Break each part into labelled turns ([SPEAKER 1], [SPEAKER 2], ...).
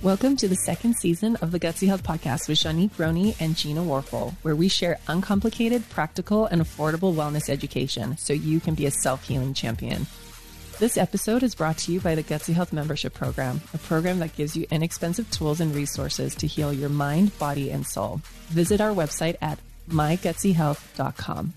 [SPEAKER 1] Welcome to the second season of the Gutsy Health Podcast with Shanique Roney and Gina Warfel, where we share uncomplicated, practical, and affordable wellness education so you can be a self healing champion. This episode is brought to you by the Gutsy Health Membership Program, a program that gives you inexpensive tools and resources to heal your mind, body, and soul. Visit our website at mygutsyhealth.com.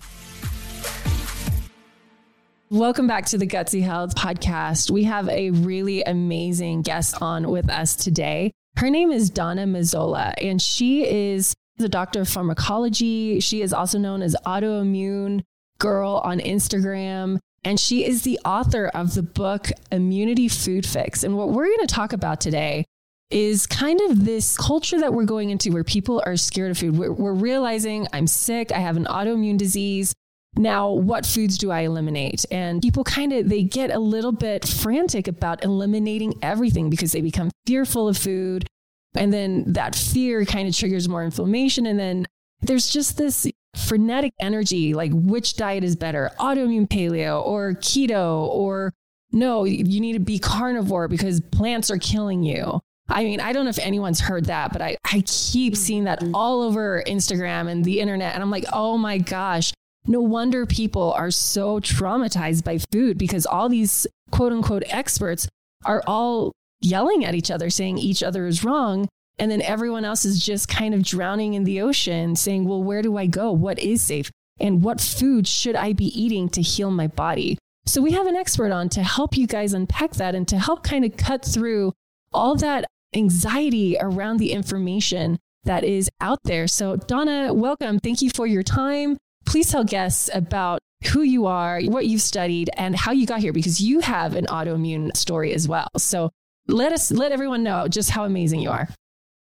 [SPEAKER 1] Welcome back to the Gutsy Health podcast. We have a really amazing guest on with us today. Her name is Donna Mazzola, and she is the doctor of pharmacology. She is also known as Autoimmune Girl on Instagram. And she is the author of the book Immunity Food Fix. And what we're going to talk about today is kind of this culture that we're going into where people are scared of food. We're, we're realizing I'm sick, I have an autoimmune disease now what foods do i eliminate? And people kind of they get a little bit frantic about eliminating everything because they become fearful of food. And then that fear kind of triggers more inflammation. And then there's just this frenetic energy like which diet is better autoimmune paleo or keto or no you need to be carnivore because plants are killing you. I mean, I don't know if anyone's heard that, but I, I keep mm, seeing that mm. all over Instagram and the internet. And I'm like, oh my gosh, no wonder people are so traumatized by food because all these quote unquote experts are all yelling at each other, saying each other is wrong. And then everyone else is just kind of drowning in the ocean, saying, well, where do I go? What is safe? And what food should I be eating to heal my body? So we have an expert on to help you guys unpack that and to help kind of cut through all that anxiety around the information that is out there. So, Donna, welcome. Thank you for your time please tell guests about who you are, what you've studied, and how you got here because you have an autoimmune story as well. So let us let everyone know just how amazing you are.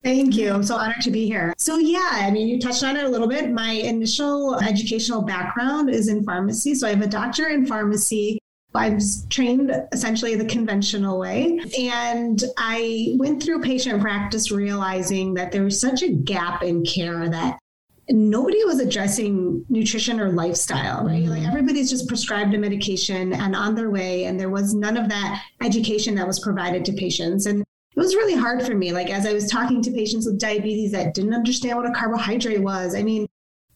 [SPEAKER 2] Thank you. I'm so honored to be here. So, yeah, I mean, you touched on it a little bit. My initial educational background is in pharmacy. So, I have a doctor in pharmacy. I was trained essentially the conventional way. And I went through patient practice realizing that there was such a gap in care that nobody was addressing nutrition or lifestyle, right? Like mm-hmm. everybody's just prescribed a medication and on their way. And there was none of that education that was provided to patients. And it was really hard for me. Like as I was talking to patients with diabetes that didn't understand what a carbohydrate was, I mean,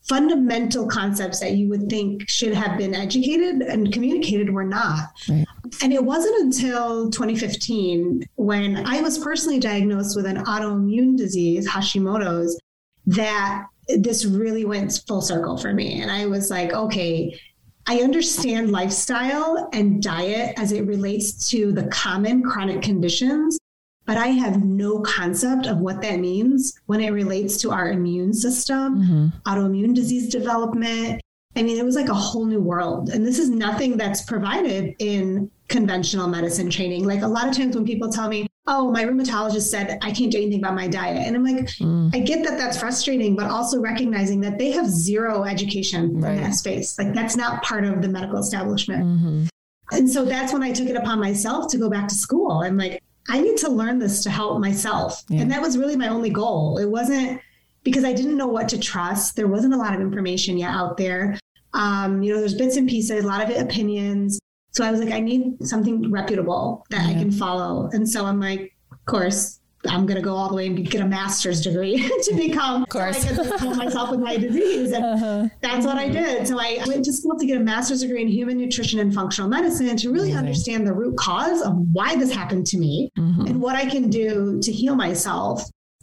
[SPEAKER 2] fundamental concepts that you would think should have been educated and communicated were not. Right. And it wasn't until 2015 when I was personally diagnosed with an autoimmune disease, Hashimoto's, that this really went full circle for me. And I was like, okay, I understand lifestyle and diet as it relates to the common chronic conditions, but I have no concept of what that means when it relates to our immune system, mm-hmm. autoimmune disease development. I mean, it was like a whole new world. And this is nothing that's provided in conventional medicine training. Like a lot of times when people tell me, oh, my rheumatologist said I can't do anything about my diet. And I'm like, mm. I get that that's frustrating, but also recognizing that they have zero education right. in that space. Like that's not part of the medical establishment. Mm-hmm. And so that's when I took it upon myself to go back to school. I'm like, I need to learn this to help myself. Yeah. And that was really my only goal. It wasn't because I didn't know what to trust. There wasn't a lot of information yet out there. Um, you know, there's bits and pieces, a lot of it opinions. So I was like, I need something reputable that yeah. I can follow. And so I'm like, of course, I'm going to go all the way and get a master's degree to become, of course, so I can heal myself with my disease. And uh-huh. that's what I did. So I went to school to get a master's degree in human nutrition and functional medicine to really Amazing. understand the root cause of why this happened to me mm-hmm. and what I can do to heal myself.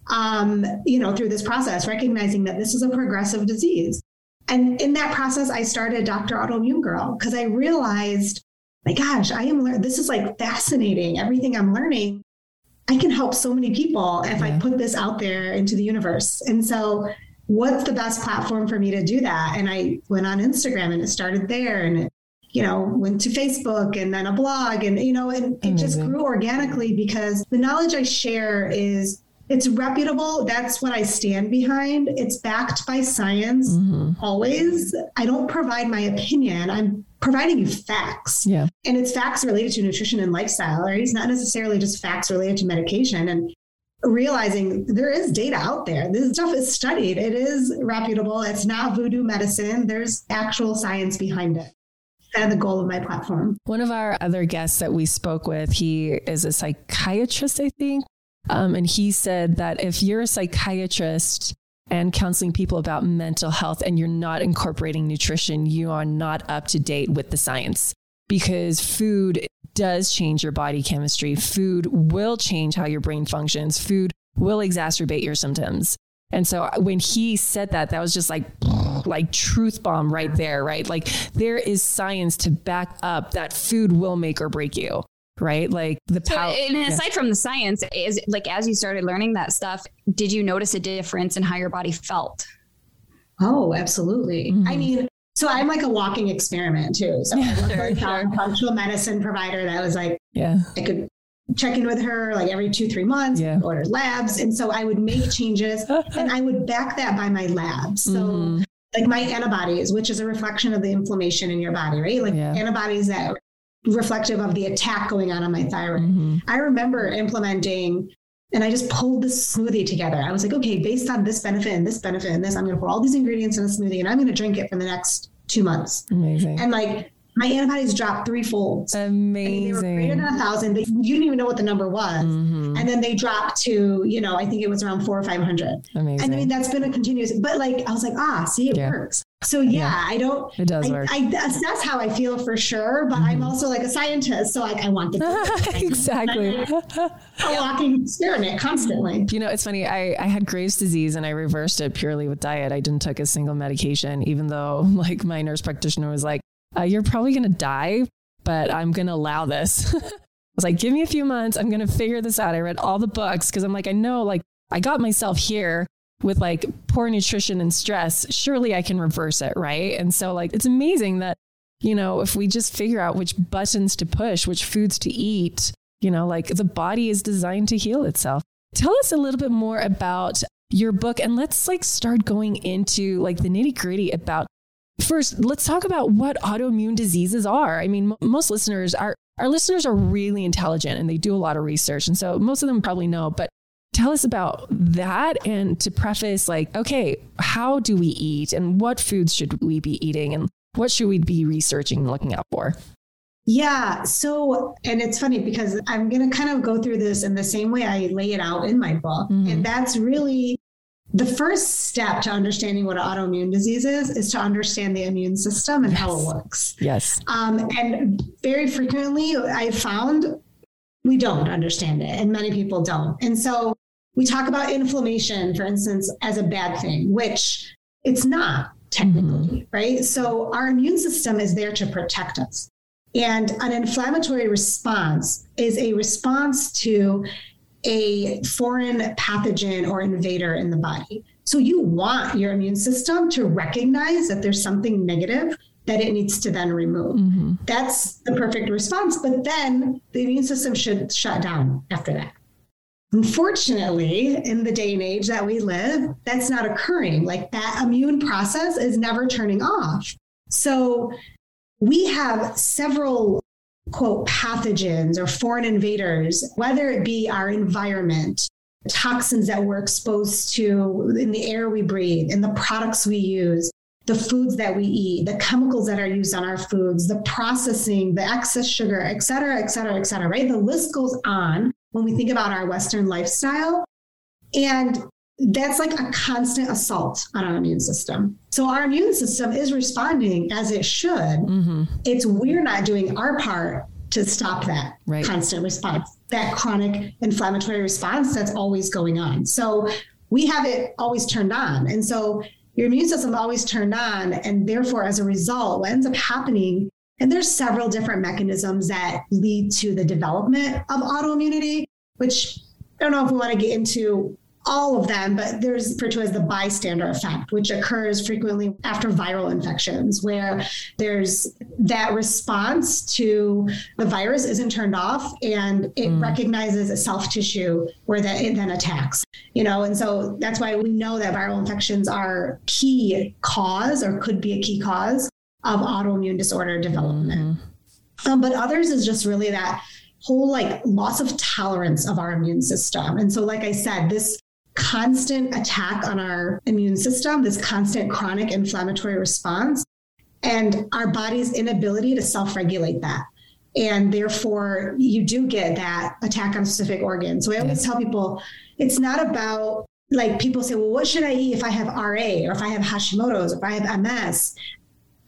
[SPEAKER 2] Um, you know, through this process, recognizing that this is a progressive disease. And in that process, I started Dr. Autoimmune Girl because I realized my gosh, I am learning. This is like fascinating. Everything I'm learning, I can help so many people if yeah. I put this out there into the universe. And so, what's the best platform for me to do that? And I went on Instagram and it started there, and it, you know, went to Facebook and then a blog, and you know, and it just grew organically because the knowledge I share is it's reputable. That's what I stand behind. It's backed by science mm-hmm. always. I don't provide my opinion. I'm providing you facts.
[SPEAKER 1] Yeah.
[SPEAKER 2] And it's facts related to nutrition and lifestyle, right? It's not necessarily just facts related to medication. And realizing there is data out there. This stuff is studied. It is reputable. It's not voodoo medicine. There's actual science behind it. And the goal of my platform.
[SPEAKER 1] One of our other guests that we spoke with, he is a psychiatrist, I think, Um, and he said that if you're a psychiatrist and counseling people about mental health and you're not incorporating nutrition, you are not up to date with the science because food does change your body chemistry. Food will change how your brain functions. Food will exacerbate your symptoms. And so when he said that, that was just like, like truth bomb right there, right? Like there is science to back up that food will make or break you right? Like the power.
[SPEAKER 3] So, and aside yeah. from the science, is like as you started learning that stuff, did you notice a difference in how your body felt?
[SPEAKER 2] Oh, absolutely. Mm-hmm. I mean, so I'm like a walking experiment too. So yeah, I work sure, a functional medicine provider that was like,
[SPEAKER 1] yeah,
[SPEAKER 2] I could check in with her like every two, three months, yeah. order labs. And so I would make changes and I would back that by my labs. So mm-hmm. like my antibodies, which is a reflection of the inflammation in your body, right? Like yeah. antibodies that reflective of the attack going on on my thyroid. Mm-hmm. I remember implementing and I just pulled this smoothie together. I was like, okay, based on this benefit and this benefit and this, I'm going to pour all these ingredients in a smoothie and I'm going to drink it for the next two months.
[SPEAKER 1] Amazing.
[SPEAKER 2] And like my antibodies dropped threefold.
[SPEAKER 1] Amazing.
[SPEAKER 2] they were greater than a thousand. They, you didn't even know what the number was. Mm-hmm. And then they dropped to, you know, I think it was around four or 500.
[SPEAKER 1] Amazing.
[SPEAKER 2] And I mean, that's been a continuous, but like, I was like, ah, see, it yeah. works. So yeah, yeah, I don't.
[SPEAKER 1] It does
[SPEAKER 2] I,
[SPEAKER 1] work.
[SPEAKER 2] I, that's how I feel for sure. But mm-hmm. I'm also like a scientist, so like I want
[SPEAKER 1] the exactly
[SPEAKER 2] a walking experiment constantly.
[SPEAKER 1] You know, it's funny. I I had Graves' disease and I reversed it purely with diet. I didn't take a single medication, even though like my nurse practitioner was like, uh, "You're probably gonna die, but I'm gonna allow this." I was like, "Give me a few months. I'm gonna figure this out." I read all the books because I'm like, I know, like I got myself here with like poor nutrition and stress, surely I can reverse it, right? And so like it's amazing that you know, if we just figure out which buttons to push, which foods to eat, you know, like the body is designed to heal itself. Tell us a little bit more about your book and let's like start going into like the nitty gritty about first let's talk about what autoimmune diseases are i mean m- most listeners are our listeners are really intelligent and they do a lot of research and so most of them probably know but tell us about that and to preface like okay how do we eat and what foods should we be eating and what should we be researching and looking out for?
[SPEAKER 2] Yeah so and it's funny because i'm going to kind of go through this in the same way i lay it out in my book. Mm-hmm. and that's really the first step to understanding what autoimmune disease is is to understand the immune system and yes. how it works.
[SPEAKER 1] Yes.
[SPEAKER 2] Um, and very frequently i found we don't understand it and many people don't. And so we talk about inflammation, for instance, as a bad thing, which it's not technically, mm-hmm. right? So our immune system is there to protect us. And an inflammatory response is a response to a foreign pathogen or invader in the body. So you want your immune system to recognize that there's something negative that it needs to then remove. Mm-hmm. That's the perfect response. But then the immune system should shut down after that. Unfortunately, in the day and age that we live, that's not occurring. Like that immune process is never turning off. So we have several quote pathogens or foreign invaders, whether it be our environment, toxins that we're exposed to in the air we breathe, in the products we use, the foods that we eat, the chemicals that are used on our foods, the processing, the excess sugar, et cetera, et cetera, et cetera, right? The list goes on when we think about our Western lifestyle. And that's like a constant assault on our immune system. So our immune system is responding as it should. Mm-hmm. It's we're not doing our part to stop that right. constant response, that chronic inflammatory response that's always going on. So we have it always turned on. And so your immune system always turned on. And therefore, as a result, what ends up happening and there's several different mechanisms that lead to the development of autoimmunity, which I don't know if we want to get into all of them, but there's referred to as the bystander effect, which occurs frequently after viral infections, where there's that response to the virus isn't turned off and it mm. recognizes a self tissue where that it then attacks. You know, and so that's why we know that viral infections are key cause or could be a key cause of autoimmune disorder development. Mm-hmm. Um, but others is just really that whole like loss of tolerance of our immune system. And so, like I said, this constant attack on our immune system, this constant chronic inflammatory response, and our body's inability to self regulate that. And therefore, you do get that attack on specific organs. So I always yes. tell people it's not about like people say, well, what should I eat if I have RA or if I have Hashimoto's, or if I have MS?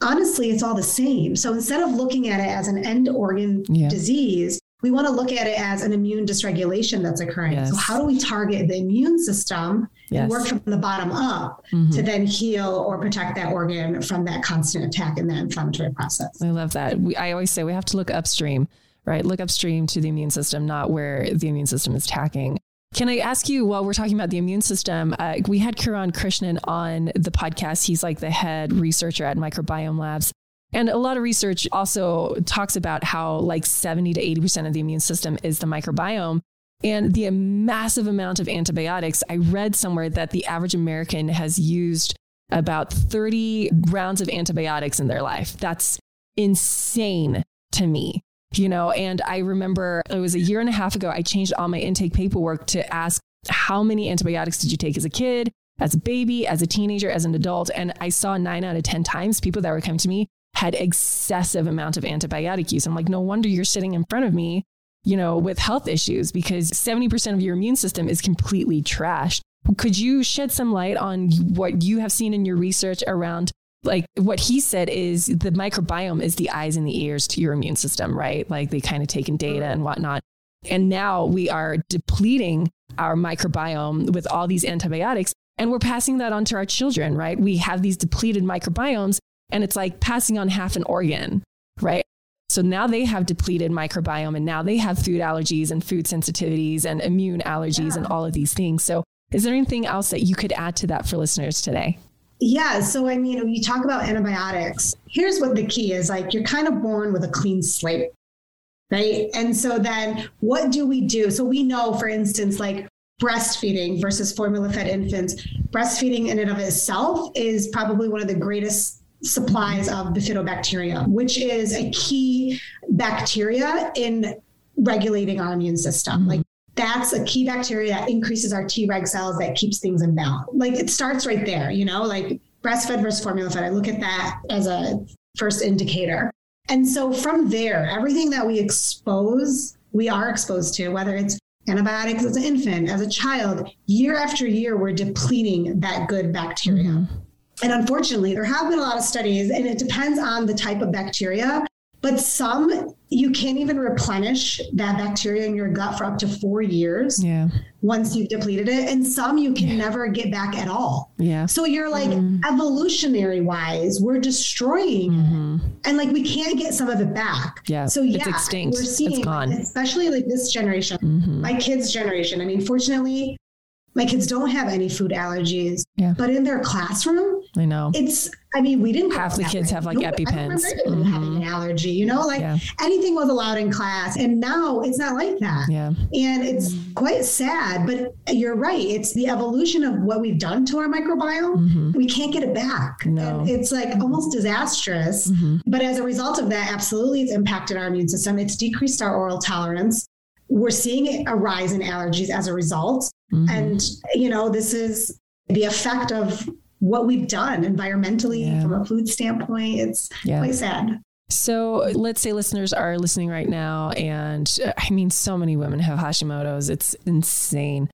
[SPEAKER 2] Honestly, it's all the same. So instead of looking at it as an end organ yeah. disease, we want to look at it as an immune dysregulation that's occurring. Yes. So how do we target the immune system yes. and work from the bottom up mm-hmm. to then heal or protect that organ from that constant attack in that inflammatory process?
[SPEAKER 1] I love that. We, I always say we have to look upstream, right? Look upstream to the immune system, not where the immune system is attacking. Can I ask you, while we're talking about the immune system, uh, we had Kiran Krishnan on the podcast. He's like the head researcher at Microbiome Labs. And a lot of research also talks about how like 70 to 80% of the immune system is the microbiome. And the massive amount of antibiotics, I read somewhere that the average American has used about 30 rounds of antibiotics in their life. That's insane to me you know, and I remember it was a year and a half ago, I changed all my intake paperwork to ask how many antibiotics did you take as a kid, as a baby, as a teenager, as an adult? And I saw nine out of 10 times people that were coming to me had excessive amount of antibiotic use. I'm like, no wonder you're sitting in front of me, you know, with health issues because 70% of your immune system is completely trashed. Could you shed some light on what you have seen in your research around like what he said is the microbiome is the eyes and the ears to your immune system, right? Like they kind of take in data and whatnot. And now we are depleting our microbiome with all these antibiotics and we're passing that on to our children, right? We have these depleted microbiomes and it's like passing on half an organ, right? So now they have depleted microbiome and now they have food allergies and food sensitivities and immune allergies yeah. and all of these things. So is there anything else that you could add to that for listeners today?
[SPEAKER 2] Yeah. So, I mean, you talk about antibiotics, here's what the key is like you're kind of born with a clean slate, right? And so then what do we do? So, we know, for instance, like breastfeeding versus formula fed infants, breastfeeding in and of itself is probably one of the greatest supplies of bifidobacteria, which is a key bacteria in regulating our immune system. Like that's a key bacteria that increases our Treg cells that keeps things in balance. Like it starts right there, you know, like breastfed versus formula fed. I look at that as a first indicator. And so from there, everything that we expose, we are exposed to, whether it's antibiotics as an infant, as a child, year after year, we're depleting that good bacteria. Mm-hmm. And unfortunately, there have been a lot of studies, and it depends on the type of bacteria. But some you can't even replenish that bacteria in your gut for up to four years.
[SPEAKER 1] Yeah.
[SPEAKER 2] Once you've depleted it. And some you can yeah. never get back at all.
[SPEAKER 1] Yeah.
[SPEAKER 2] So you're like mm. evolutionary wise, we're destroying mm-hmm. and like we can't get some of it back.
[SPEAKER 1] Yeah.
[SPEAKER 2] So yeah,
[SPEAKER 1] it's extinct.
[SPEAKER 2] We're seeing
[SPEAKER 1] it's gone.
[SPEAKER 2] especially like this generation, mm-hmm. my kids' generation. I mean, fortunately, my kids don't have any food allergies.
[SPEAKER 1] Yeah.
[SPEAKER 2] But in their classroom,
[SPEAKER 1] I know.
[SPEAKER 2] It's I mean, we didn't
[SPEAKER 1] half the kids way. have like nope, EpiPens.
[SPEAKER 2] Mm-hmm. having an allergy, you know, like yeah. anything was allowed in class. And now it's not like that.
[SPEAKER 1] Yeah.
[SPEAKER 2] And it's quite sad, but you're right. It's the evolution of what we've done to our microbiome. Mm-hmm. We can't get it back.
[SPEAKER 1] No.
[SPEAKER 2] And it's like almost disastrous. Mm-hmm. But as a result of that, absolutely it's impacted our immune system. It's decreased our oral tolerance. We're seeing a rise in allergies as a result. Mm-hmm. And, you know, this is the effect of what we've done environmentally yeah. from a food standpoint. It's yeah. quite sad.
[SPEAKER 1] So let's say listeners are listening right now, and I mean, so many women have Hashimoto's. It's insane.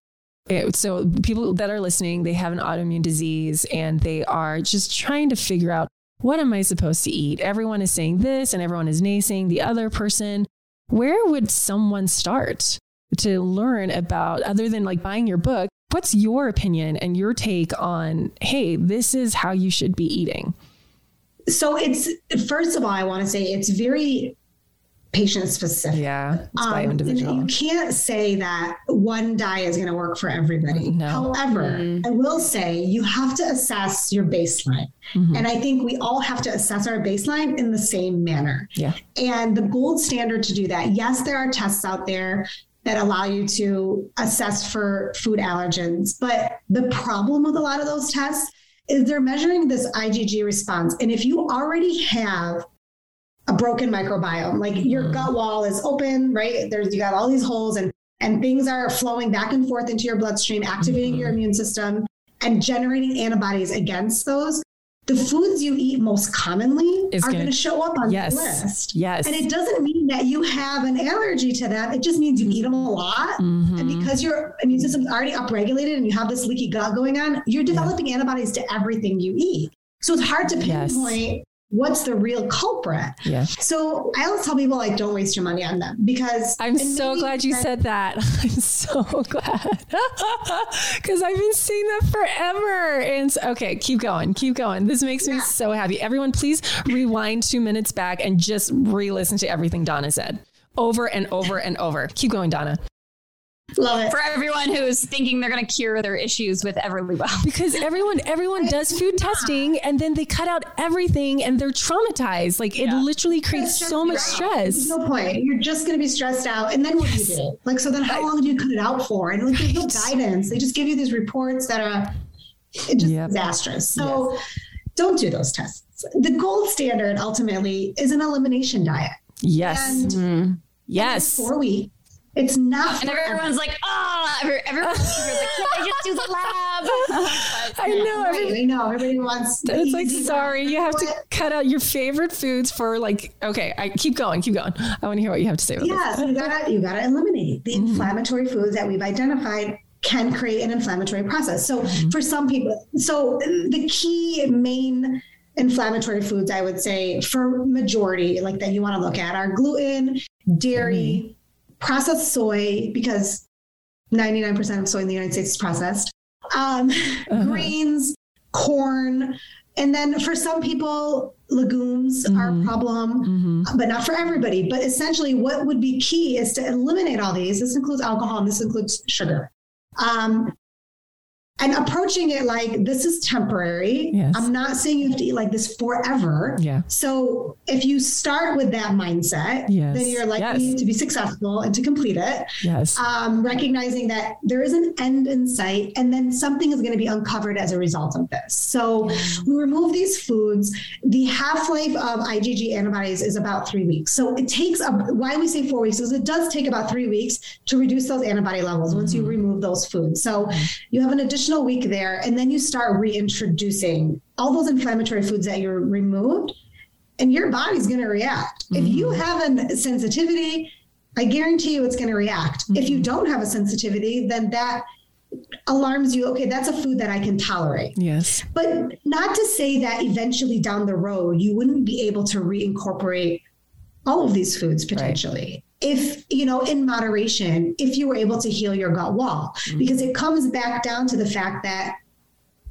[SPEAKER 1] It, so people that are listening, they have an autoimmune disease and they are just trying to figure out what am I supposed to eat? Everyone is saying this and everyone is naysaying the other person. Where would someone start to learn about, other than like buying your book, what's your opinion and your take on, hey, this is how you should be eating?
[SPEAKER 2] So it's, first of all, I want to say it's very patient specific.
[SPEAKER 1] Yeah, it's by um, individual.
[SPEAKER 2] You can't say that one diet is going to work for everybody.
[SPEAKER 1] No.
[SPEAKER 2] However, mm-hmm. I will say you have to assess your baseline. Mm-hmm. And I think we all have to assess our baseline in the same manner.
[SPEAKER 1] Yeah.
[SPEAKER 2] And the gold standard to do that, yes, there are tests out there that allow you to assess for food allergens. But the problem with a lot of those tests is they're measuring this IgG response. And if you already have a broken microbiome, like your mm. gut wall is open, right? There's you got all these holes and and things are flowing back and forth into your bloodstream, activating mm-hmm. your immune system and generating antibodies against those. the foods you eat most commonly
[SPEAKER 1] Is
[SPEAKER 2] are
[SPEAKER 1] gonna-
[SPEAKER 2] show up on
[SPEAKER 1] Yes.
[SPEAKER 2] the list.
[SPEAKER 1] Yes.
[SPEAKER 2] And it doesn't mean that you have an allergy to them. It just means you eat them a lot.
[SPEAKER 1] Mhm.
[SPEAKER 2] And because your immune system's already upregulated and you have this leaky gut going on, you're developing antibodies to everything you eat. So it's hard to
[SPEAKER 1] Yes.
[SPEAKER 2] What's the real culprit.
[SPEAKER 1] yeah.
[SPEAKER 2] So I always tell people like don't waste your money on them because
[SPEAKER 1] I'm so glad you said that. I'm so glad because I've been saying that forever. And so, okay, keep going, keep going. This makes me so happy. Everyone, please rewind two minutes back and just re-listen to everything Donna said over and over and over. Keep going, Donna.
[SPEAKER 2] Love it.
[SPEAKER 3] For everyone who's thinking they're going to cure their issues with Everlywell.
[SPEAKER 1] Because everyone, everyone does food testing and then they cut out everything and they're traumatized. Like it literally creates so much
[SPEAKER 2] There's
[SPEAKER 1] stress.
[SPEAKER 2] no point. You're just going to be stressed out. And then what do you do? Like, so then how long do you cut it out for? And like, there's no guidance. They just give you these reports that are just
[SPEAKER 1] Yep.
[SPEAKER 2] disastrous. So don't do those tests. The gold standard ultimately is an elimination diet.
[SPEAKER 1] Yes.
[SPEAKER 2] And-
[SPEAKER 1] Mhm. Yes.
[SPEAKER 2] Four weeks. It's not
[SPEAKER 3] And
[SPEAKER 2] for
[SPEAKER 3] everyone's like, ah, every, everyone's like, can I just do the lab?
[SPEAKER 1] I know. every-
[SPEAKER 2] Right, I know everybody wants. the
[SPEAKER 1] It's like, sorry, you have to
[SPEAKER 2] But-
[SPEAKER 1] cut out your favorite foods for like, okay, I keep going, keep going. I want to hear what you have to say about
[SPEAKER 2] Yeah,
[SPEAKER 1] this.
[SPEAKER 2] you gotta you gotta eliminate the
[SPEAKER 1] Mm-hmm.
[SPEAKER 2] inflammatory foods that we've identified can create an inflammatory process. So
[SPEAKER 1] Mm-hmm.
[SPEAKER 2] for some people, so the key main inflammatory foods I would say for majority like that you want to look at are gluten, dairy,
[SPEAKER 1] Mm-hmm.
[SPEAKER 2] Processed soy because 99% of soy in the United States is processed. Um,
[SPEAKER 1] Uh-huh.
[SPEAKER 2] grains, corn, and then for some people legumes are
[SPEAKER 1] Mhm.
[SPEAKER 2] a problem
[SPEAKER 1] Mhm.
[SPEAKER 2] but not for everybody. But essentially, what would be key is to eliminate all these. This includes alcohol and this includes sugar. Um, and approaching it like this is temporary.
[SPEAKER 1] Yes.
[SPEAKER 2] I'm not saying you have to eat like this forever.
[SPEAKER 1] Yeah.
[SPEAKER 2] So if you start with that mindset,
[SPEAKER 1] Yes.
[SPEAKER 2] then you're likely
[SPEAKER 1] Yes.
[SPEAKER 2] to be successful and to complete it.
[SPEAKER 1] Yes.
[SPEAKER 2] Um, recognizing that there is an end in sight, and then something is going to be uncovered as a result of this. So we remove these foods. The half life of IgG antibodies is about three weeks. So it takes a, why we say four weeks is it does take about three weeks to reduce those antibody levels once you remove those foods. So you have an additional week there, and then you start reintroducing all those inflammatory foods that you removed, and your body's going to react. If you mm-hmm. have a sensitivity, I guarantee you it's going to react. If you mm-hmm. don't have a sensitivity, then that alarms you. Okay, that's a food that I can tolerate.
[SPEAKER 1] yes.
[SPEAKER 2] But not to say that eventually down the road you wouldn't be able to reincorporate all of these foods potentially. If, you know, in moderation, if you were able to heal your gut wall, mm-hmm. because it comes back down to the fact that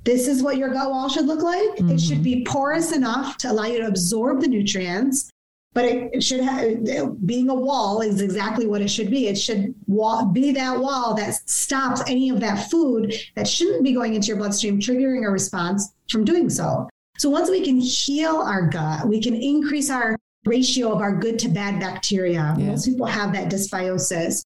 [SPEAKER 2] this is what your gut wall should look like. It mm-hmm. should be porous enough to allow you to absorb the nutrients, but it, it should have, being a wall is exactly what it should be. It should wa- be that wall that stops any of that food that shouldn't be going into your bloodstream, triggering a response from doing so. So once we can heal our gut, we can increase our ratio of our good to bad bacteria.
[SPEAKER 1] Yeah.
[SPEAKER 2] Most people have that dysbiosis.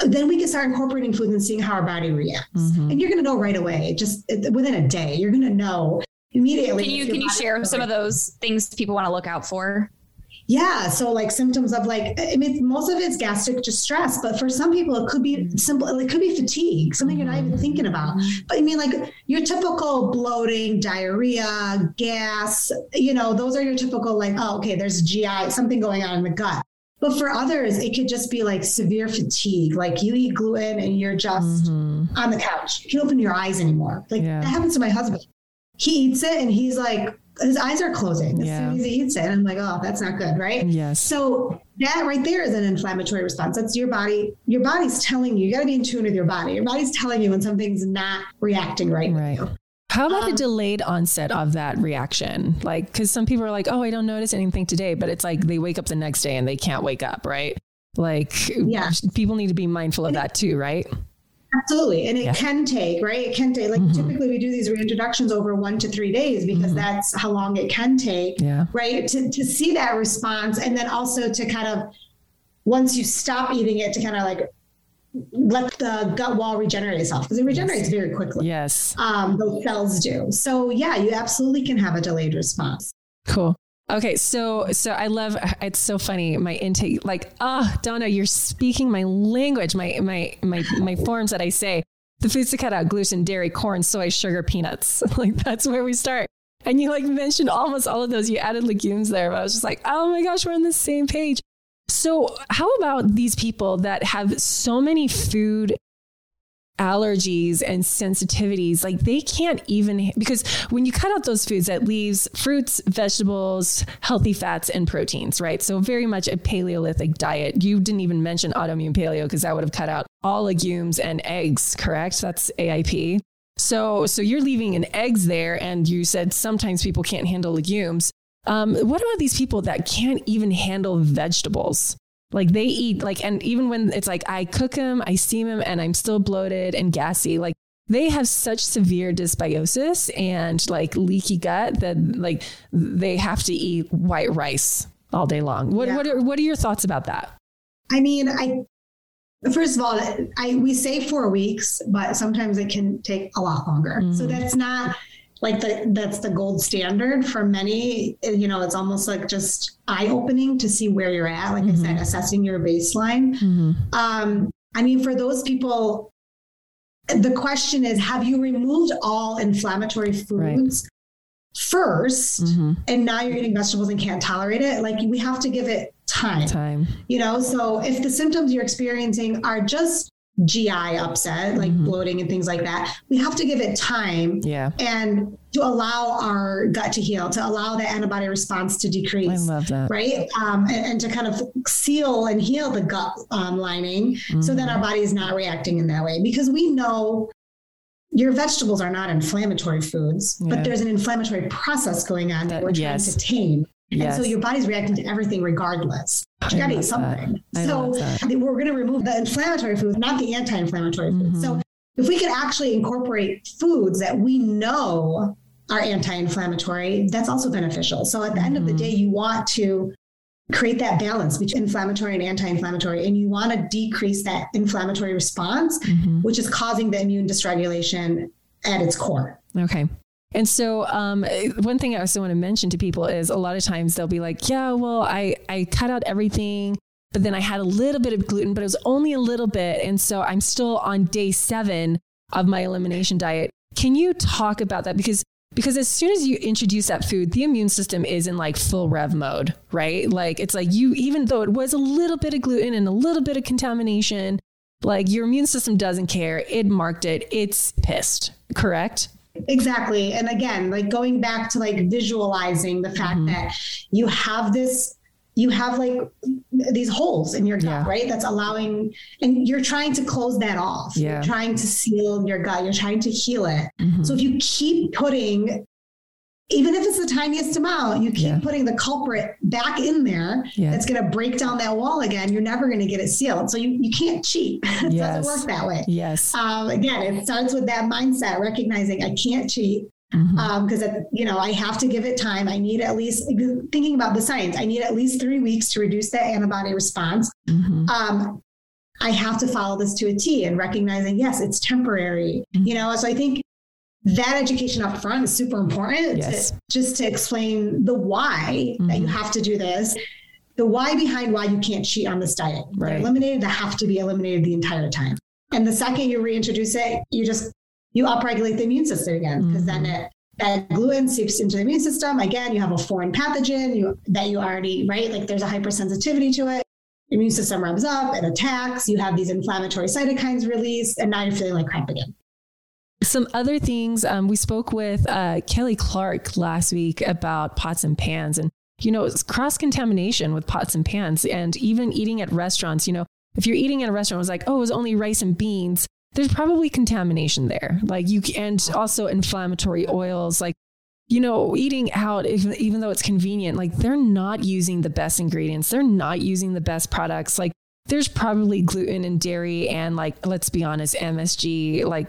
[SPEAKER 2] Then we can start incorporating foods and seeing how our body reacts.
[SPEAKER 1] Mhm.
[SPEAKER 2] And you're going to know right away, just within a day, you're going to know immediately.
[SPEAKER 3] Can you can you share some of those things people want to look out for?
[SPEAKER 2] Yeah. So like symptoms of like, I mean, most of it's gastric distress, but for some people it could be simple. It could be fatigue, something you're not even thinking about. But I mean, like your typical bloating, diarrhea, gas, you know, those are your typical like, oh, okay, there's GI, something going on in the gut. But for others, it could just be like severe fatigue. Like you eat gluten and you're just
[SPEAKER 1] Mhm.
[SPEAKER 2] on the couch. You can't open your eyes anymore. Like
[SPEAKER 1] Yeah.
[SPEAKER 2] that happens to my husband. He eats it and he's like, his eyes are closing as
[SPEAKER 1] Yeah.
[SPEAKER 2] soon as he eats it. And I'm like, oh, that's not good, right?
[SPEAKER 1] Yes.
[SPEAKER 2] So that right there is an inflammatory response. That's your body. Your body's telling you. You got to be in tune with your body. Your body's telling you when something's not reacting right.
[SPEAKER 1] Right. How about the
[SPEAKER 2] Um,
[SPEAKER 1] delayed onset of that reaction? Like, because some people are like, oh, I don't notice anything today, but it's like they wake up the next day and they can't wake up, right? Like,
[SPEAKER 2] Yeah.
[SPEAKER 1] people need to be mindful of that too, right?
[SPEAKER 2] Absolutely. And it
[SPEAKER 1] Yeah.
[SPEAKER 2] can take, right? It can take, like
[SPEAKER 1] Mhm.
[SPEAKER 2] typically we do these reintroductions over one to three days because
[SPEAKER 1] Mhm.
[SPEAKER 2] that's how long it can take.
[SPEAKER 1] Yeah.
[SPEAKER 2] right? To, to see that response and then also to kind of, once you stop eating it, to kind of like let the gut wall regenerate itself because it regenerates very quickly.
[SPEAKER 1] Yes.
[SPEAKER 2] Um, those cells do. So, yeah, you absolutely can have a delayed response.
[SPEAKER 1] Cool. Okay, so so I love it's so funny my intake like ah Donna you're speaking my language my my my my forms that I say the foods to cut out gluten dairy corn soy sugar peanuts like that's where we start And you like mentioned almost all of those. You added legumes there. But I was just like, oh my gosh, we're on the same page. So, how about these people that have so many food allergies and sensitivities like they can't even because when you cut out those foods that leaves fruits vegetables healthy fats and proteins right? So very much a paleolithic diet. You didn't even mention autoimmune paleo because that would have cut out all legumes and eggs correct? That's aip so so you're leaving in eggs there and you said sometimes people can't handle legumes. Um, what about these people that can't even handle vegetables like they eat like, and even when it's like I cook them, I steam them, and I'm still bloated and gassy. Like they have such severe dysbiosis and like leaky gut that like they have to eat white rice all day long. What yeah. what are what are your thoughts about that?
[SPEAKER 2] I mean, I first of all, I we say four weeks, but sometimes it can take a lot longer. Mm-hmm. So that's not like the, that's the gold standard for many you know it's almost like just eye-opening to see where you're at like mm-hmm. i said assessing your baseline mm-hmm. um, i mean for those people the question is have you removed all inflammatory foods right. 1st mm-hmm. and now you're eating vegetables and can't tolerate it like we have to give it time
[SPEAKER 1] time
[SPEAKER 2] you know so if the symptoms you're experiencing are just GI upset, like mm-hmm. bloating and things like that. We have to give it time.
[SPEAKER 1] Yeah.
[SPEAKER 2] And to allow our gut to heal, to allow the antibody response to decrease. I
[SPEAKER 1] love that.
[SPEAKER 2] Right. Um, and, and, to kind of seal and heal the gut um, lining mm-hmm. so that our body is not reacting in that way. Because we know your vegetables are not inflammatory foods, yeah. but there's an inflammatory process going on that, that we're trying yes. to tame. Yes. And so your body's reacting to everything regardless. You got to eat something. So we're going to remove the inflammatory foods, not the anti-inflammatory foods. Mm-hmm. So if we could actually incorporate foods that we know are anti-inflammatory, that's also beneficial. So at the mm-hmm. end of the mm-hmm. day, you want to create that balance between inflammatory and anti-inflammatory and you want to decrease that inflammatory response mm-hmm. which is causing the immune dysregulation at its core
[SPEAKER 1] okay and so, um, one thing I also want to mention to people is a lot of times they'll be like, "Yeah, well, I I cut out everything, but then I had a little bit of gluten, but it was only a little bit, and so I'm still on day seven of my elimination diet." Can you talk about that because because as soon as you introduce that food, the immune system is in like full rev mode, right? Like it's like you, even though it was a little bit of gluten and a little bit of contamination, like your immune system doesn't care. It marked it. It's pissed, correct?
[SPEAKER 2] Exactly. And again, like going back to like visualizing the fact mm-hmm. that you have this you have like these holes in your gut, yeah. right? That's allowing, and you're trying to close that off. Yeah. You're trying to seal your gut. You're trying to heal it. Mm-hmm. So if you keep putting even if it's the tiniest amount, you keep yeah. putting the culprit back in there yeah. that's going to break down that wall again. You're never going to get it sealed. So you, you can't cheat. it yes. doesn't work that way.
[SPEAKER 1] Yes.
[SPEAKER 2] Um, again, it starts with that mindset, recognizing I can't cheat because mm-hmm. um, you know I have to give it time. I need at least thinking about the science. I need at least three weeks to reduce that antibody response. Mm-hmm. Um, I have to follow this to a T and recognizing yes, it's temporary. Mm-hmm. You know, so I think that education up front is super important yes. to, just to explain the why mm-hmm. that you mm-hmm. have to do this the why behind why you can't cheat on this diet right. They're eliminated they have to be eliminated the entire time and the second you reintroduce it you just you upregulate the immune system again because mm-hmm. then it that gluten seeps into the immune system again you have a foreign pathogen you, that you already right like there's a hypersensitivity to it immune system revs up it attacks you have these inflammatory cytokines released and now you're feeling like crap again
[SPEAKER 1] some other things, um, we spoke with uh, Kelly Clark last week about pots and pans and, you know, cross contamination with pots and pans and even eating at restaurants. You know, if you're eating at a restaurant, it was like, oh, it was only rice and beans. There's probably contamination there. Like you, and also inflammatory oils. Like, you know, eating out, even though it's convenient, like they're not using the best ingredients. They're not using the best products. Like there's probably gluten and dairy and like, let's be honest, MSG, like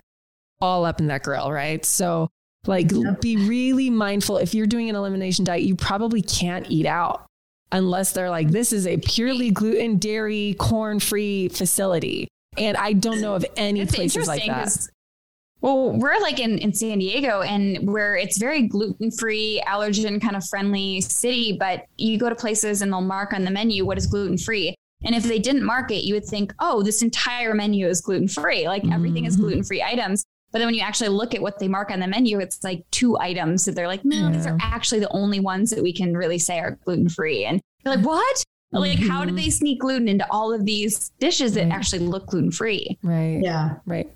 [SPEAKER 1] all up in that grill, right? So, like, be really mindful. If you're doing an elimination diet, you probably can't eat out unless they're like, this is a purely gluten, dairy, corn free facility. And I don't know of any it's places like that.
[SPEAKER 3] Well, we're like in, in San Diego and where it's very gluten free, allergen kind of friendly city, but you go to places and they'll mark on the menu what is gluten free. And if they didn't mark it, you would think, oh, this entire menu is gluten free. Like everything is mm-hmm. gluten free items. But then when you actually look at what they mark on the menu, it's like two items that they're like, no, yeah. these are actually the only ones that we can really say are gluten free. And you're like, what? Like, mm-hmm. how did they sneak gluten into all of these dishes that right. actually look gluten free?
[SPEAKER 1] Right.
[SPEAKER 2] Yeah.
[SPEAKER 1] Right.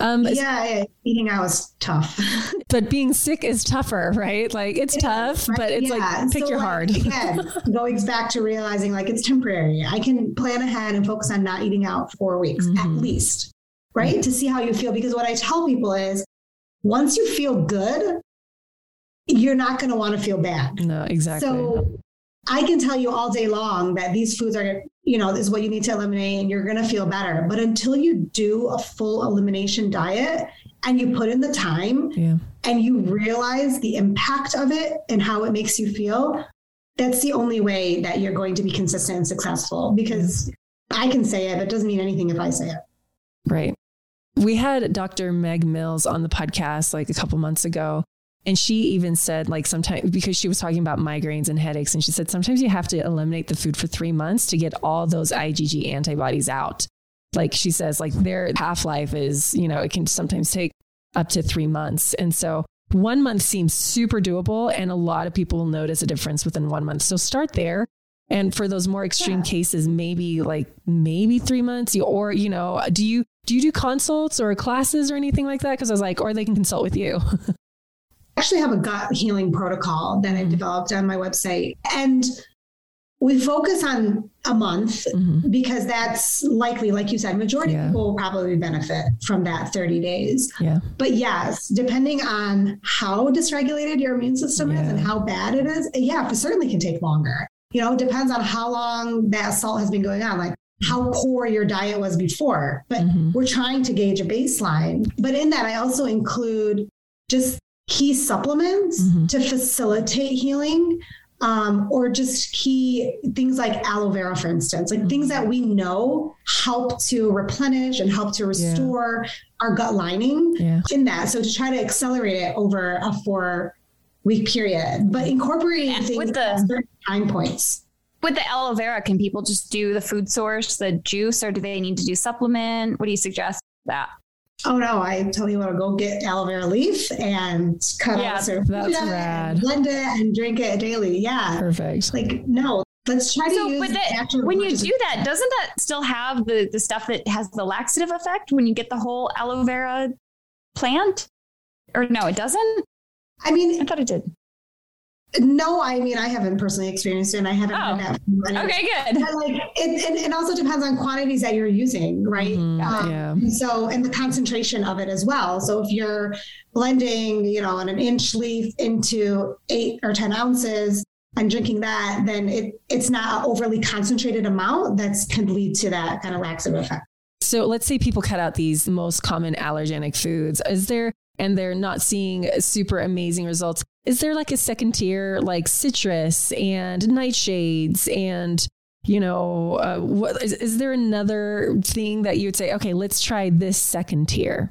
[SPEAKER 2] Um, yeah, eating out is tough.
[SPEAKER 1] but being sick is tougher, right? Like it's it tough, is, right? but it's yeah. like pick so your like, heart.
[SPEAKER 2] again, going back to realizing like it's temporary. I can plan ahead and focus on not eating out four weeks mm-hmm. at least, right? Mm-hmm. To see how you feel. Because what I tell people is once you feel good, you're not going to want to feel bad.
[SPEAKER 1] No, exactly.
[SPEAKER 2] So I can tell you all day long that these foods are, you know, this is what you need to eliminate and you're going to feel better. But until you do a full elimination diet and you put in the time yeah. and you realize the impact of it and how it makes you feel, that's the only way that you're going to be consistent and successful because I can say it, but it doesn't mean anything if I say it.
[SPEAKER 1] Right. We had Dr. Meg Mills on the podcast like a couple months ago, and she even said, like, sometimes because she was talking about migraines and headaches, and she said, sometimes you have to eliminate the food for three months to get all those IgG antibodies out. Like she says, like their half life is, you know, it can sometimes take up to three months. And so one month seems super doable, and a lot of people will notice a difference within one month. So start there. And for those more extreme yeah. cases, maybe like maybe three months, or you know, do you do you do consults or classes or anything like that? Because I was like, or they can consult with you.
[SPEAKER 2] I actually have a gut healing protocol that I developed on my website. And we focus on a month mm-hmm. because that's likely, like you said, majority yeah. of people will probably benefit from that 30 days.
[SPEAKER 1] Yeah.
[SPEAKER 2] But yes, depending on how dysregulated your immune system yeah. is and how bad it is, yeah, it certainly can take longer. You know, it depends on how long that assault has been going on. Like how poor your diet was before. But mm-hmm. we're trying to gauge a baseline. But in that, I also include just key supplements mm-hmm. to facilitate healing um, or just key things like aloe vera, for instance, like mm-hmm. things that we know help to replenish and help to restore yeah. our gut lining yeah. in that. So to try to accelerate it over a four week period, but incorporating yeah, things with the time points.
[SPEAKER 3] With the aloe vera, can people just do the food source, the juice, or do they need to do supplement? What do you suggest that?
[SPEAKER 2] Oh no, I tell you what, to go get aloe vera leaf and cut it. yeah, out
[SPEAKER 1] some that's rad.
[SPEAKER 2] blend it and drink it daily. Yeah.
[SPEAKER 1] Perfect.
[SPEAKER 2] Like no, let's try to so use
[SPEAKER 3] the, when you do that, doesn't that still have the, the stuff that has the laxative effect when you get the whole aloe vera plant? Or no, it doesn't?
[SPEAKER 2] I mean
[SPEAKER 3] I thought it did.
[SPEAKER 2] No, I mean I haven't personally experienced it, and I haven't oh. heard
[SPEAKER 3] that. okay, good.
[SPEAKER 2] But like it, it, it, also depends on quantities that you're using, right? Mm, um, yeah. So and the concentration of it as well. So if you're blending, you know, an inch leaf into eight or ten ounces and drinking that, then it it's not an overly concentrated amount that can lead to that kind of laxative effect.
[SPEAKER 1] So let's say people cut out these most common allergenic foods. Is there and they're not seeing super amazing results. Is there like a second tier like citrus and nightshades and you know uh, what is, is there another thing that you would say okay let's try this second tier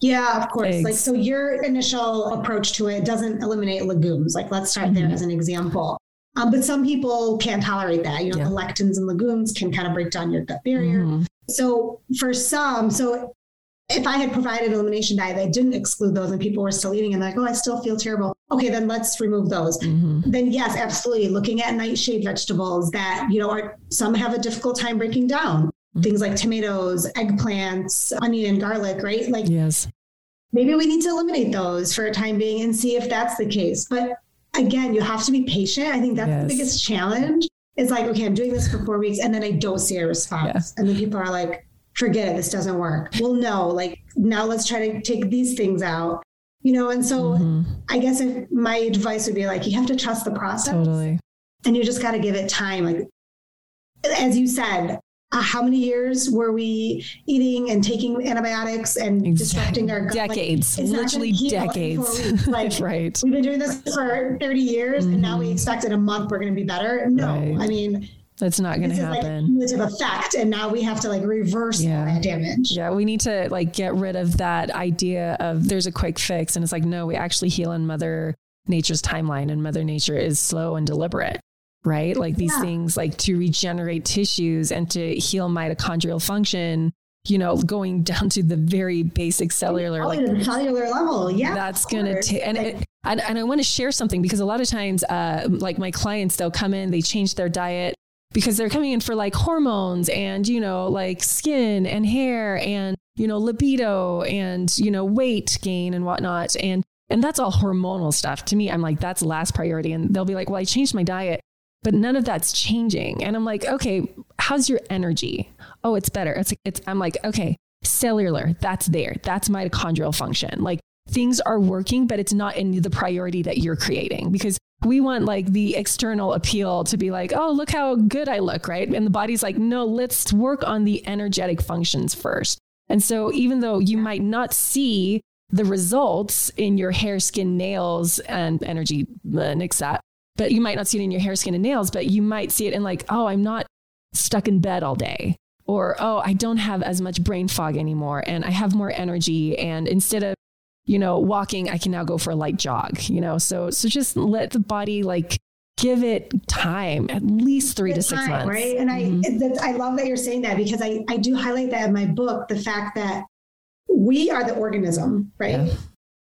[SPEAKER 2] yeah, of course. Eggs. Like, so your initial approach to it doesn't eliminate legumes. Like, let's start mm-hmm. there as an example. Um, but some people can't tolerate that. You know, yeah. the lectins and legumes can kind of break down your gut barrier. Mm-hmm. So for some, so if I had provided elimination diet that didn't exclude those and people were still eating and like, oh, I still feel terrible. Okay, then let's remove those. Mm-hmm. Then yes, absolutely. Looking at nightshade vegetables that, you know, are some have a difficult time breaking down. Mm-hmm. Things like tomatoes, eggplants, onion, and garlic, right? Like
[SPEAKER 1] yes.
[SPEAKER 2] Maybe we need to eliminate those for a time being and see if that's the case. But again, you have to be patient. I think that's yes. the biggest challenge. It's like, okay, I'm doing this for four weeks and then I don't see a response. Yeah. And then people are like, forget it, this doesn't work. Well, no, like now let's try to take these things out. You know, and so mm-hmm. I guess if my advice would be like, you have to trust the process.
[SPEAKER 1] Totally.
[SPEAKER 2] And you just got to give it time. Like, as you said, uh, how many years were we eating and taking antibiotics and exactly. disrupting our gut?
[SPEAKER 1] decades, like, literally decades.
[SPEAKER 2] Like,
[SPEAKER 1] right.
[SPEAKER 2] We've been doing this for 30 years mm-hmm. and now we mm-hmm. expect in a month we're going to be better. No, right. I mean,
[SPEAKER 1] that's not going to happen.
[SPEAKER 2] Like effect, and now we have to like reverse yeah. that damage.
[SPEAKER 1] Yeah, we need to like get rid of that idea of there's a quick fix, and it's like no, we actually heal in Mother Nature's timeline, and Mother Nature is slow and deliberate, right? Like these yeah. things, like to regenerate tissues and to heal mitochondrial function, you know, going down to the very basic cellular,
[SPEAKER 2] oh,
[SPEAKER 1] like
[SPEAKER 2] cellular level. Yeah.
[SPEAKER 1] That's going to take, and, it, and, and I want to share something because a lot of times, uh, like my clients, they'll come in, they change their diet because they're coming in for like hormones and, you know, like skin and hair and, you know, libido and, you know, weight gain and whatnot. And, and that's all hormonal stuff. To me, I'm like, that's last priority. And they'll be like, well, I changed my diet but none of that's changing. And I'm like, okay, how's your energy? Oh, it's better. It's, it's, I'm like, okay, cellular, that's there. That's mitochondrial function. Like things are working, but it's not in the priority that you're creating because we want like the external appeal to be like, oh, look how good I look, right? And the body's like, no, let's work on the energetic functions first. And so even though you might not see the results in your hair, skin, nails, and energy, uh, nix that, but you might not see it in your hair, skin, and nails, but you might see it in like, oh, I'm not stuck in bed all day. Or, oh, I don't have as much brain fog anymore and I have more energy. And instead of, you know, walking, I can now go for a light jog, you know? So, so just let the body like give it time, at least three the to six time, months.
[SPEAKER 2] Right. And mm-hmm. I, I love that you're saying that because I, I do highlight that in my book, the fact that we are the organism, right?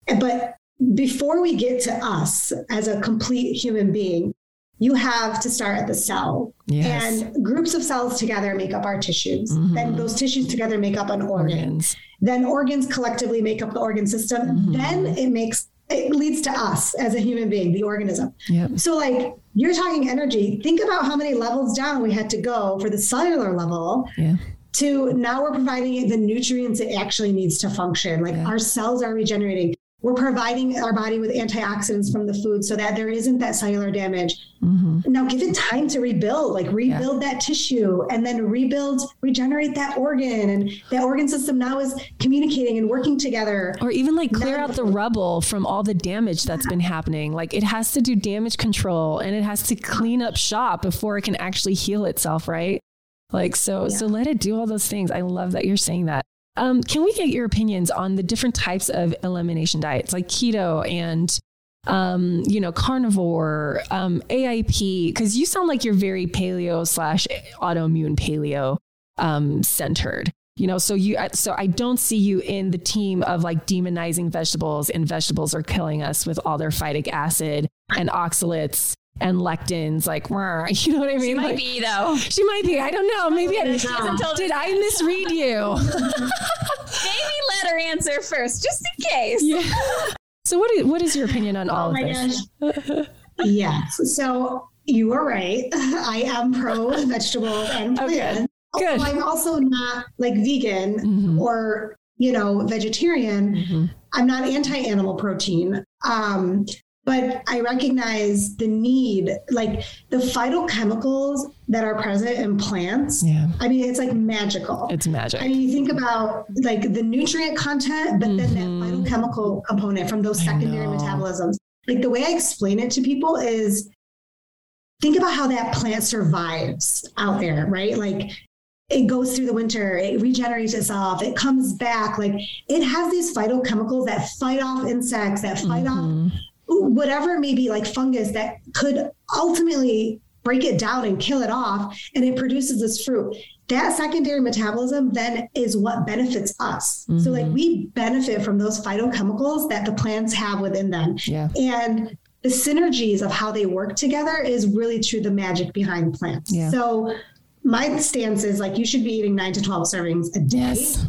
[SPEAKER 2] Yeah. But before we get to us as a complete human being, you have to start at the cell. Yes. And groups of cells together make up our tissues. Mm-hmm. Then those tissues together make up an organ. Organs. Then organs collectively make up the organ system. Mm-hmm. Then it makes it leads to us as a human being, the organism. Yep. So like you're talking energy. Think about how many levels down we had to go for the cellular level. Yeah. To now we're providing it the nutrients it actually needs to function. Like yeah. our cells are regenerating we're providing our body with antioxidants from the food so that there isn't that cellular damage. Mm-hmm. Now give it time to rebuild, like rebuild yeah. that tissue and then rebuild, regenerate that organ. And that organ system now is communicating and working together.
[SPEAKER 1] Or even like clear out the rubble from all the damage that's been happening. Like it has to do damage control and it has to clean up shop before it can actually heal itself, right? Like so, yeah. so let it do all those things. I love that you're saying that. Um, can we get your opinions on the different types of elimination diets, like keto and um, you know, carnivore, um, AIP? Because you sound like you're very paleo slash autoimmune paleo um, centered. You know, so you so I don't see you in the team of like demonizing vegetables and vegetables are killing us with all their phytic acid and oxalates and lectins, like, you know what I mean?
[SPEAKER 3] She might
[SPEAKER 1] like,
[SPEAKER 3] be though.
[SPEAKER 1] She might be. I don't know. Maybe I, did I misread you?
[SPEAKER 3] Maybe let her answer first, just in case. Yeah.
[SPEAKER 1] So what is, what is your opinion on all oh of
[SPEAKER 2] this? yes. So you are right. I am pro vegetables and plants. Okay. Good. I'm also not like vegan mm-hmm. or you know vegetarian. Mm-hmm. I'm not anti-animal protein. Um, but I recognize the need, like the phytochemicals that are present in plants. Yeah. I mean, it's like magical.
[SPEAKER 1] It's magic.
[SPEAKER 2] I mean, you think about like the nutrient content, but mm-hmm. then that mm-hmm. phytochemical component from those secondary metabolisms. Like the way I explain it to people is think about how that plant survives out there, right? Like it goes through the winter, it regenerates itself, it comes back. Like it has these phytochemicals that fight off insects, that fight mm-hmm. off whatever it may be like fungus that could ultimately break it down and kill it off and it produces this fruit that secondary metabolism then is what benefits us mm-hmm. so like mm-hmm. we benefit from those phytochemicals that the plants have within them yeah. and the synergies of how they work together is really true the magic behind plants yeah. so my stance is like you should be eating 9 to 12 servings a day yes.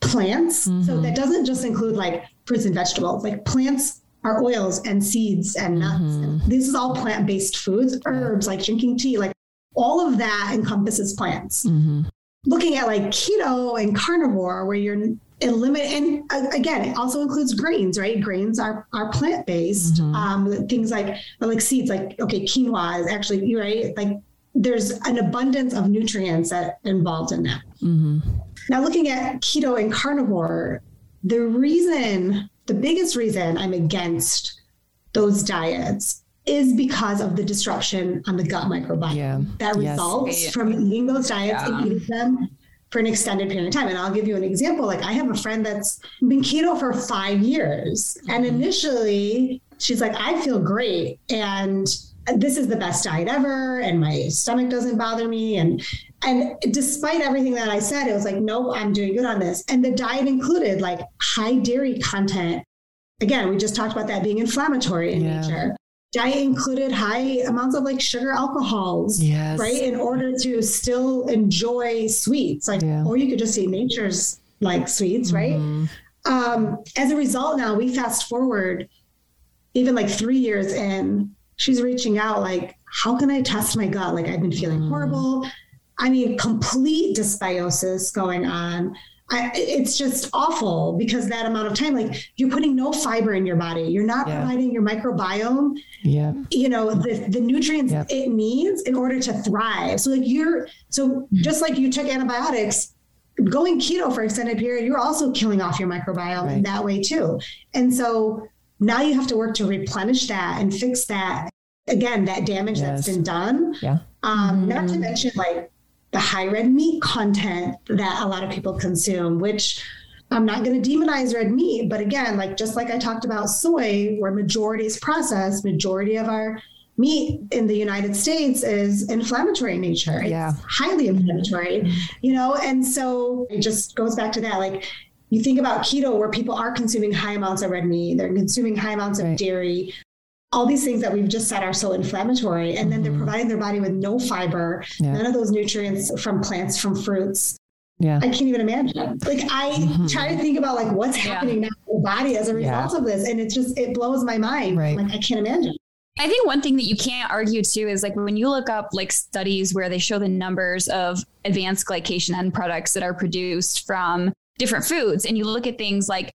[SPEAKER 2] plants mm-hmm. so that doesn't just include like fruits and vegetables like plants are oils and seeds and nuts. Mm-hmm. And this is all plant based foods, herbs like drinking tea, like all of that encompasses plants. Mm-hmm. Looking at like keto and carnivore, where you're eliminating, and again, it also includes grains, right? Grains are, are plant based. Mm-hmm. Um, things like like seeds, like okay, quinoa is actually right. Like there's an abundance of nutrients that involved in that. Mm-hmm. Now, looking at keto and carnivore, the reason the biggest reason I'm against those diets is because of the disruption on the gut microbiome yeah. that results yes. from eating those diets yeah. and eating them for an extended period of time. And I'll give you an example. Like I have a friend that's been keto for five years. Mm-hmm. And initially she's like, I feel great. And this is the best diet ever and my stomach doesn't bother me and and despite everything that I said, it was like, nope, I'm doing good on this. And the diet included like high dairy content. Again, we just talked about that being inflammatory in yeah. nature. Diet included high amounts of like sugar alcohols, yes. right? In order to still enjoy sweets. Like, yeah. or you could just see nature's like sweets, mm-hmm. right? Um, as a result, now we fast forward even like three years in, she's reaching out like, how can I test my gut? Like I've been feeling mm. horrible. I mean, complete dysbiosis going on. I, it's just awful because that amount of time, like you're putting no fiber in your body. You're not yeah. providing your microbiome, yeah. you know, the, the nutrients yep. it needs in order to thrive. So like you're, so just like you took antibiotics, going keto for extended period, you're also killing off your microbiome right. in that way too. And so now you have to work to replenish that and fix that again, that damage yes. that's been done.
[SPEAKER 1] Yeah.
[SPEAKER 2] Um, mm-hmm. Not to mention like the high red meat content that a lot of people consume, which I'm not going to demonize red meat, but again, like just like I talked about soy, where majority is processed, majority of our meat in the United States is inflammatory in nature. It's yeah. highly inflammatory, you know, and so it just goes back to that. Like you think about keto where people are consuming high amounts of red meat, they're consuming high amounts right. of dairy, all these things that we've just said are so inflammatory and then mm-hmm. they're providing their body with no fiber yeah. none of those nutrients from plants from fruits yeah i can't even imagine like i mm-hmm. try to think about like what's happening yeah. now in the body as a result yeah. of this and it just it blows my mind right. like i can't imagine
[SPEAKER 3] I think one thing that you can't argue too is like when you look up like studies where they show the numbers of advanced glycation end products that are produced from different foods and you look at things like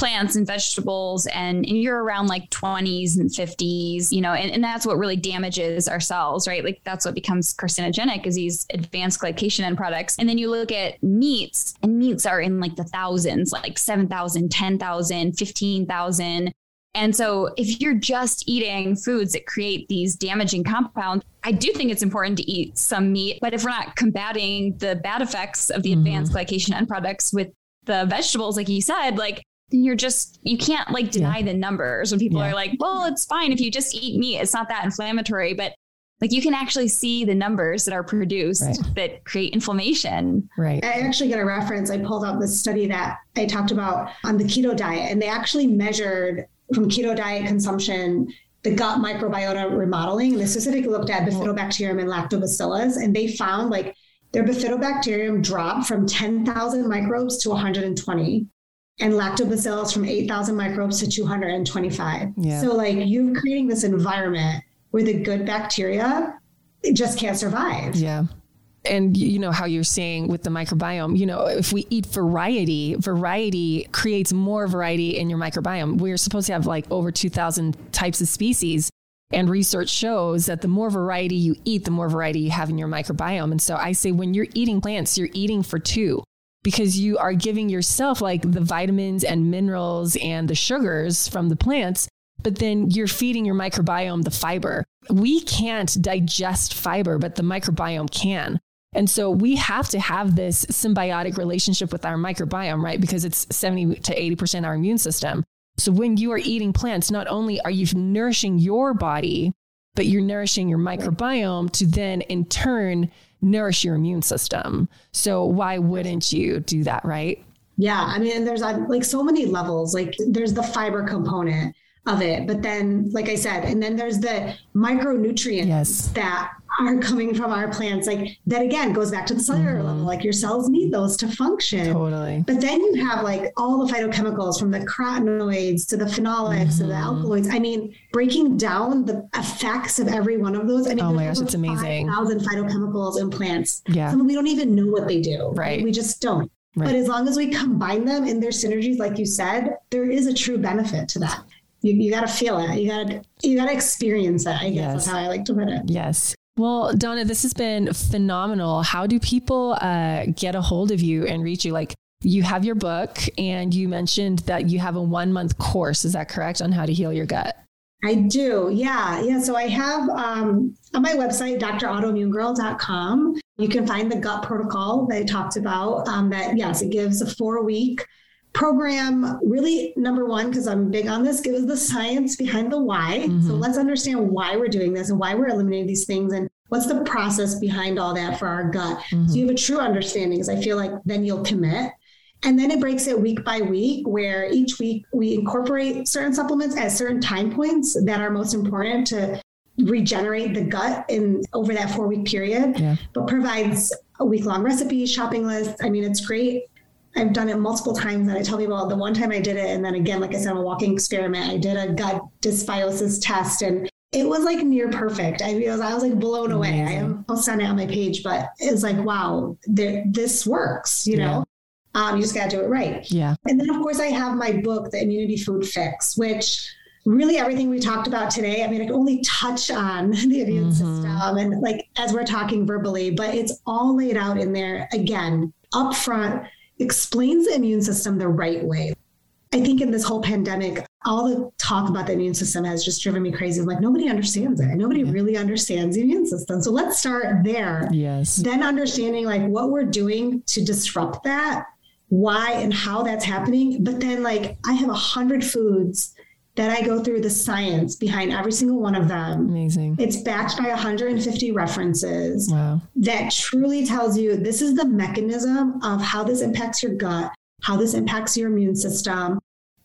[SPEAKER 3] plants and vegetables and, and you're around like 20s and 50s you know and, and that's what really damages our cells right like that's what becomes carcinogenic is these advanced glycation end products and then you look at meats and meats are in like the thousands like 7000 10000 15000 and so if you're just eating foods that create these damaging compounds, I do think it's important to eat some meat. But if we're not combating the bad effects of the mm-hmm. advanced glycation end products with the vegetables, like you said, like you're just you can't like deny yeah. the numbers when people yeah. are like well it's fine if you just eat meat it's not that inflammatory but like you can actually see the numbers that are produced right. that create inflammation
[SPEAKER 1] right
[SPEAKER 2] i actually get a reference i pulled out this study that i talked about on the keto diet and they actually measured from keto diet consumption the gut microbiota remodeling and they specifically looked at bifidobacterium and lactobacillus and they found like their bifidobacterium dropped from 10,000 microbes to 120 and lactobacillus from 8,000 microbes to 225. Yeah. So, like, you're creating this environment where the good bacteria just can't survive.
[SPEAKER 1] Yeah. And you know how you're saying with the microbiome, you know, if we eat variety, variety creates more variety in your microbiome. We're supposed to have like over 2,000 types of species. And research shows that the more variety you eat, the more variety you have in your microbiome. And so I say when you're eating plants, you're eating for two because you are giving yourself like the vitamins and minerals and the sugars from the plants, but then you're feeding your microbiome the fiber. We can't digest fiber, but the microbiome can. And so we have to have this symbiotic relationship with our microbiome, right? Because it's 70 to 80% our immune system. So when you are eating plants, not only are you nourishing your body, but you're nourishing your microbiome to then in turn nourish your immune system. So why wouldn't you do that, right?
[SPEAKER 2] Yeah, I mean, there's uh, like so many levels. Like there's the fiber component of it, but then, like I said, and then there's the micronutrients yes. that are coming from our plants. Like that again goes back to the cellular mm-hmm. level. Like your cells need those to function.
[SPEAKER 1] Totally.
[SPEAKER 2] But then you have like all the phytochemicals from the carotenoids to the phenolics mm-hmm. to the mm-hmm. alkaloids. I mean, breaking down the effects of every one of those. I mean,
[SPEAKER 1] oh my gosh, it's amazing.
[SPEAKER 2] Thousand phytochemicals in plants.
[SPEAKER 1] Yeah.
[SPEAKER 2] Some we don't even know what they do.
[SPEAKER 1] Right.
[SPEAKER 2] We just don't. Right. But as long as we combine them in their synergies, like you said, there is a true benefit to that. You, you got to feel it. You got to you got to experience it. I guess yes. that's how I like to put it.
[SPEAKER 1] Yes. Well, Donna, this has been phenomenal. How do people uh, get a hold of you and reach you? Like, you have your book, and you mentioned that you have a one month course. Is that correct on how to heal your gut?
[SPEAKER 2] I do. Yeah. Yeah. So I have um, on my website, drautoimmunegirl.com, you can find the gut protocol that I talked about. Um, that, yes, it gives a four week program really number one because i'm big on this gives the science behind the why mm-hmm. so let's understand why we're doing this and why we're eliminating these things and what's the process behind all that for our gut mm-hmm. so you have a true understanding because i feel like then you'll commit and then it breaks it week by week where each week we incorporate certain supplements at certain time points that are most important to regenerate the gut in over that four week period yeah. but provides a week long recipe shopping list i mean it's great I've done it multiple times and I tell people the one time I did it, and then again, like I said, I'm a walking experiment. I did a gut dysbiosis test and it was like near perfect. I was, I was like blown away. I, I'll send it on my page, but it's like, wow, there, this works, you know? Um, you just got to do it right.
[SPEAKER 1] Yeah.
[SPEAKER 2] And then, of course, I have my book, The Immunity Food Fix, which really everything we talked about today, I mean, I can only touch on the immune mm-hmm. system and like as we're talking verbally, but it's all laid out in there again, upfront explains the immune system the right way. I think in this whole pandemic, all the talk about the immune system has just driven me crazy. I'm like, nobody understands it. Nobody yeah. really understands the immune system. So let's start there.
[SPEAKER 1] Yes.
[SPEAKER 2] Then understanding like what we're doing to disrupt that, why and how that's happening. But then like I have a hundred foods that I go through the science behind every single one of them.
[SPEAKER 1] Amazing.
[SPEAKER 2] It's backed by 150 references
[SPEAKER 1] wow.
[SPEAKER 2] that truly tells you this is the mechanism of how this impacts your gut, how this impacts your immune system,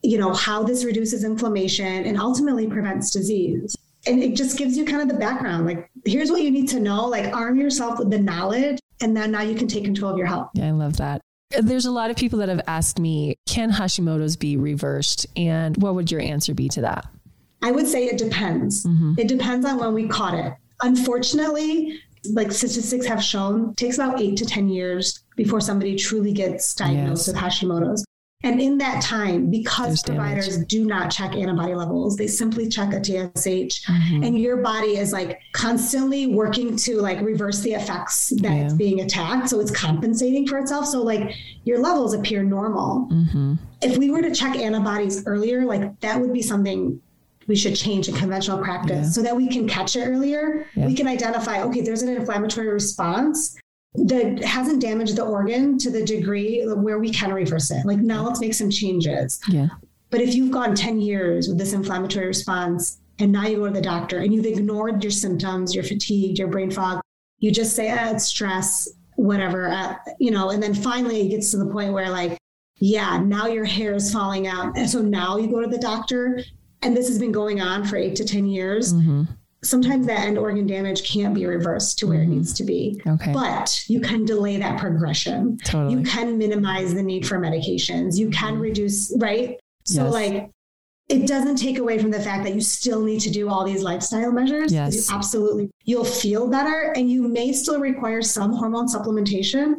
[SPEAKER 2] you know, how this reduces inflammation and ultimately prevents disease. And it just gives you kind of the background. Like, here's what you need to know, like, arm yourself with the knowledge, and then now you can take control of your health.
[SPEAKER 1] Yeah, I love that. There's a lot of people that have asked me, can Hashimoto's be reversed? And what would your answer be to that?
[SPEAKER 2] I would say it depends. Mm-hmm. It depends on when we caught it. Unfortunately, like statistics have shown, takes about eight to 10 years before somebody truly gets diagnosed yes. with Hashimoto's. And in that time, because There's providers damage. do not check antibody levels, they simply check a TSH, mm-hmm. and your body is like constantly working to like reverse the effects that yeah. it's being attacked. So it's compensating for itself. So like your levels appear normal. Mm-hmm. If we were to check antibodies earlier, like that would be something we should change in conventional practice yeah. so that we can catch it earlier. Yeah. We can identify, okay, there's an inflammatory response that hasn't damaged the organ to the degree where we can reverse it. Like now let's make some changes.
[SPEAKER 1] Yeah.
[SPEAKER 2] But if you've gone 10 years with this inflammatory response and now you go to the doctor and you've ignored your symptoms, you're fatigued, your brain fog, you just say, ah, it's stress, whatever, uh, you know, and then finally it gets to the point where like, yeah, now your hair is falling out. And so now you go to the doctor and this has been going on for eight to 10 years. Mm-hmm sometimes that end organ damage can't be reversed to where mm-hmm. it needs to be.
[SPEAKER 1] Okay.
[SPEAKER 2] But you can delay that progression.
[SPEAKER 1] Totally.
[SPEAKER 2] You can minimize the need for medications. You can mm-hmm. reduce, right? So yes. like it doesn't take away from the fact that you still need to do all these lifestyle measures.
[SPEAKER 1] Yes.
[SPEAKER 2] You absolutely. You'll feel better and you may still require some hormone supplementation,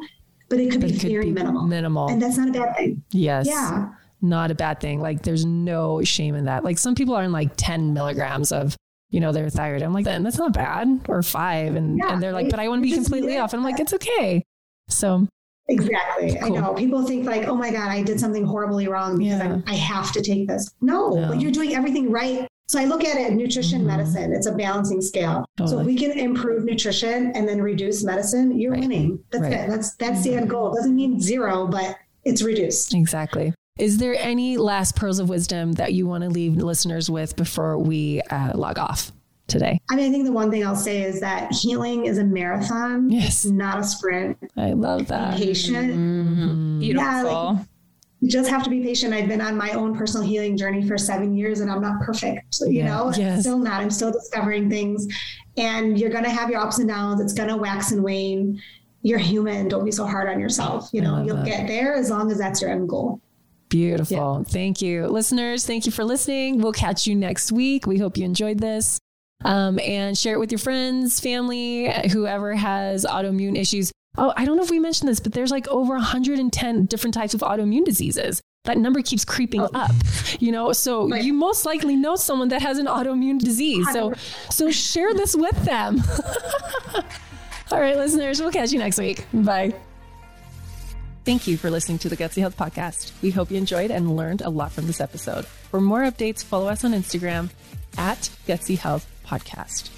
[SPEAKER 2] but it could but be it could very be minimal.
[SPEAKER 1] Minimal.
[SPEAKER 2] And that's not a bad thing.
[SPEAKER 1] Yes.
[SPEAKER 2] Yeah.
[SPEAKER 1] Not a bad thing. Like there's no shame in that. Like some people are in like 10 milligrams of you know, their thyroid. I'm like, then that's not bad, or five. And, yeah, and they're like, but I want to be completely off. And I'm like, it's okay. So
[SPEAKER 2] Exactly. Cool. I know. People think like, oh my God, I did something horribly wrong because yeah. I have to take this. No, no, but you're doing everything right. So I look at it nutrition mm-hmm. medicine. It's a balancing scale. Totally. So if we can improve nutrition and then reduce medicine, you're right. winning. That's right. it. That's that's mm-hmm. the end goal. It doesn't mean zero, but it's reduced.
[SPEAKER 1] Exactly. Is there any last pearls of wisdom that you want to leave listeners with before we uh, log off? today?
[SPEAKER 2] I mean, I think the one thing I'll say is that healing is a marathon.
[SPEAKER 1] Yes.
[SPEAKER 2] Not a sprint.
[SPEAKER 1] I love that.
[SPEAKER 2] Be patient.
[SPEAKER 3] Mm-hmm. Beautiful. Yeah, like,
[SPEAKER 2] you just have to be patient. I've been on my own personal healing journey for seven years and I'm not perfect. You yeah. know, yes. still not. I'm still discovering things. And you're going to have your ups and downs. It's going to wax and wane. You're human. Don't be so hard on yourself. You know, you'll that. get there as long as that's your end goal.
[SPEAKER 1] Beautiful. Yeah. Thank you. Listeners, thank you for listening. We'll catch you next week. We hope you enjoyed this. Um, and share it with your friends, family, whoever has autoimmune issues. Oh, I don't know if we mentioned this, but there's like over 110 different types of autoimmune diseases. That number keeps creeping oh. up, you know. So right. you most likely know someone that has an autoimmune disease. So, so share this with them. All right, listeners, we'll catch you next week. Bye. Thank you for listening to the Gutsy Health Podcast. We hope you enjoyed and learned a lot from this episode. For more updates, follow us on Instagram at Gutsy Health Podcast.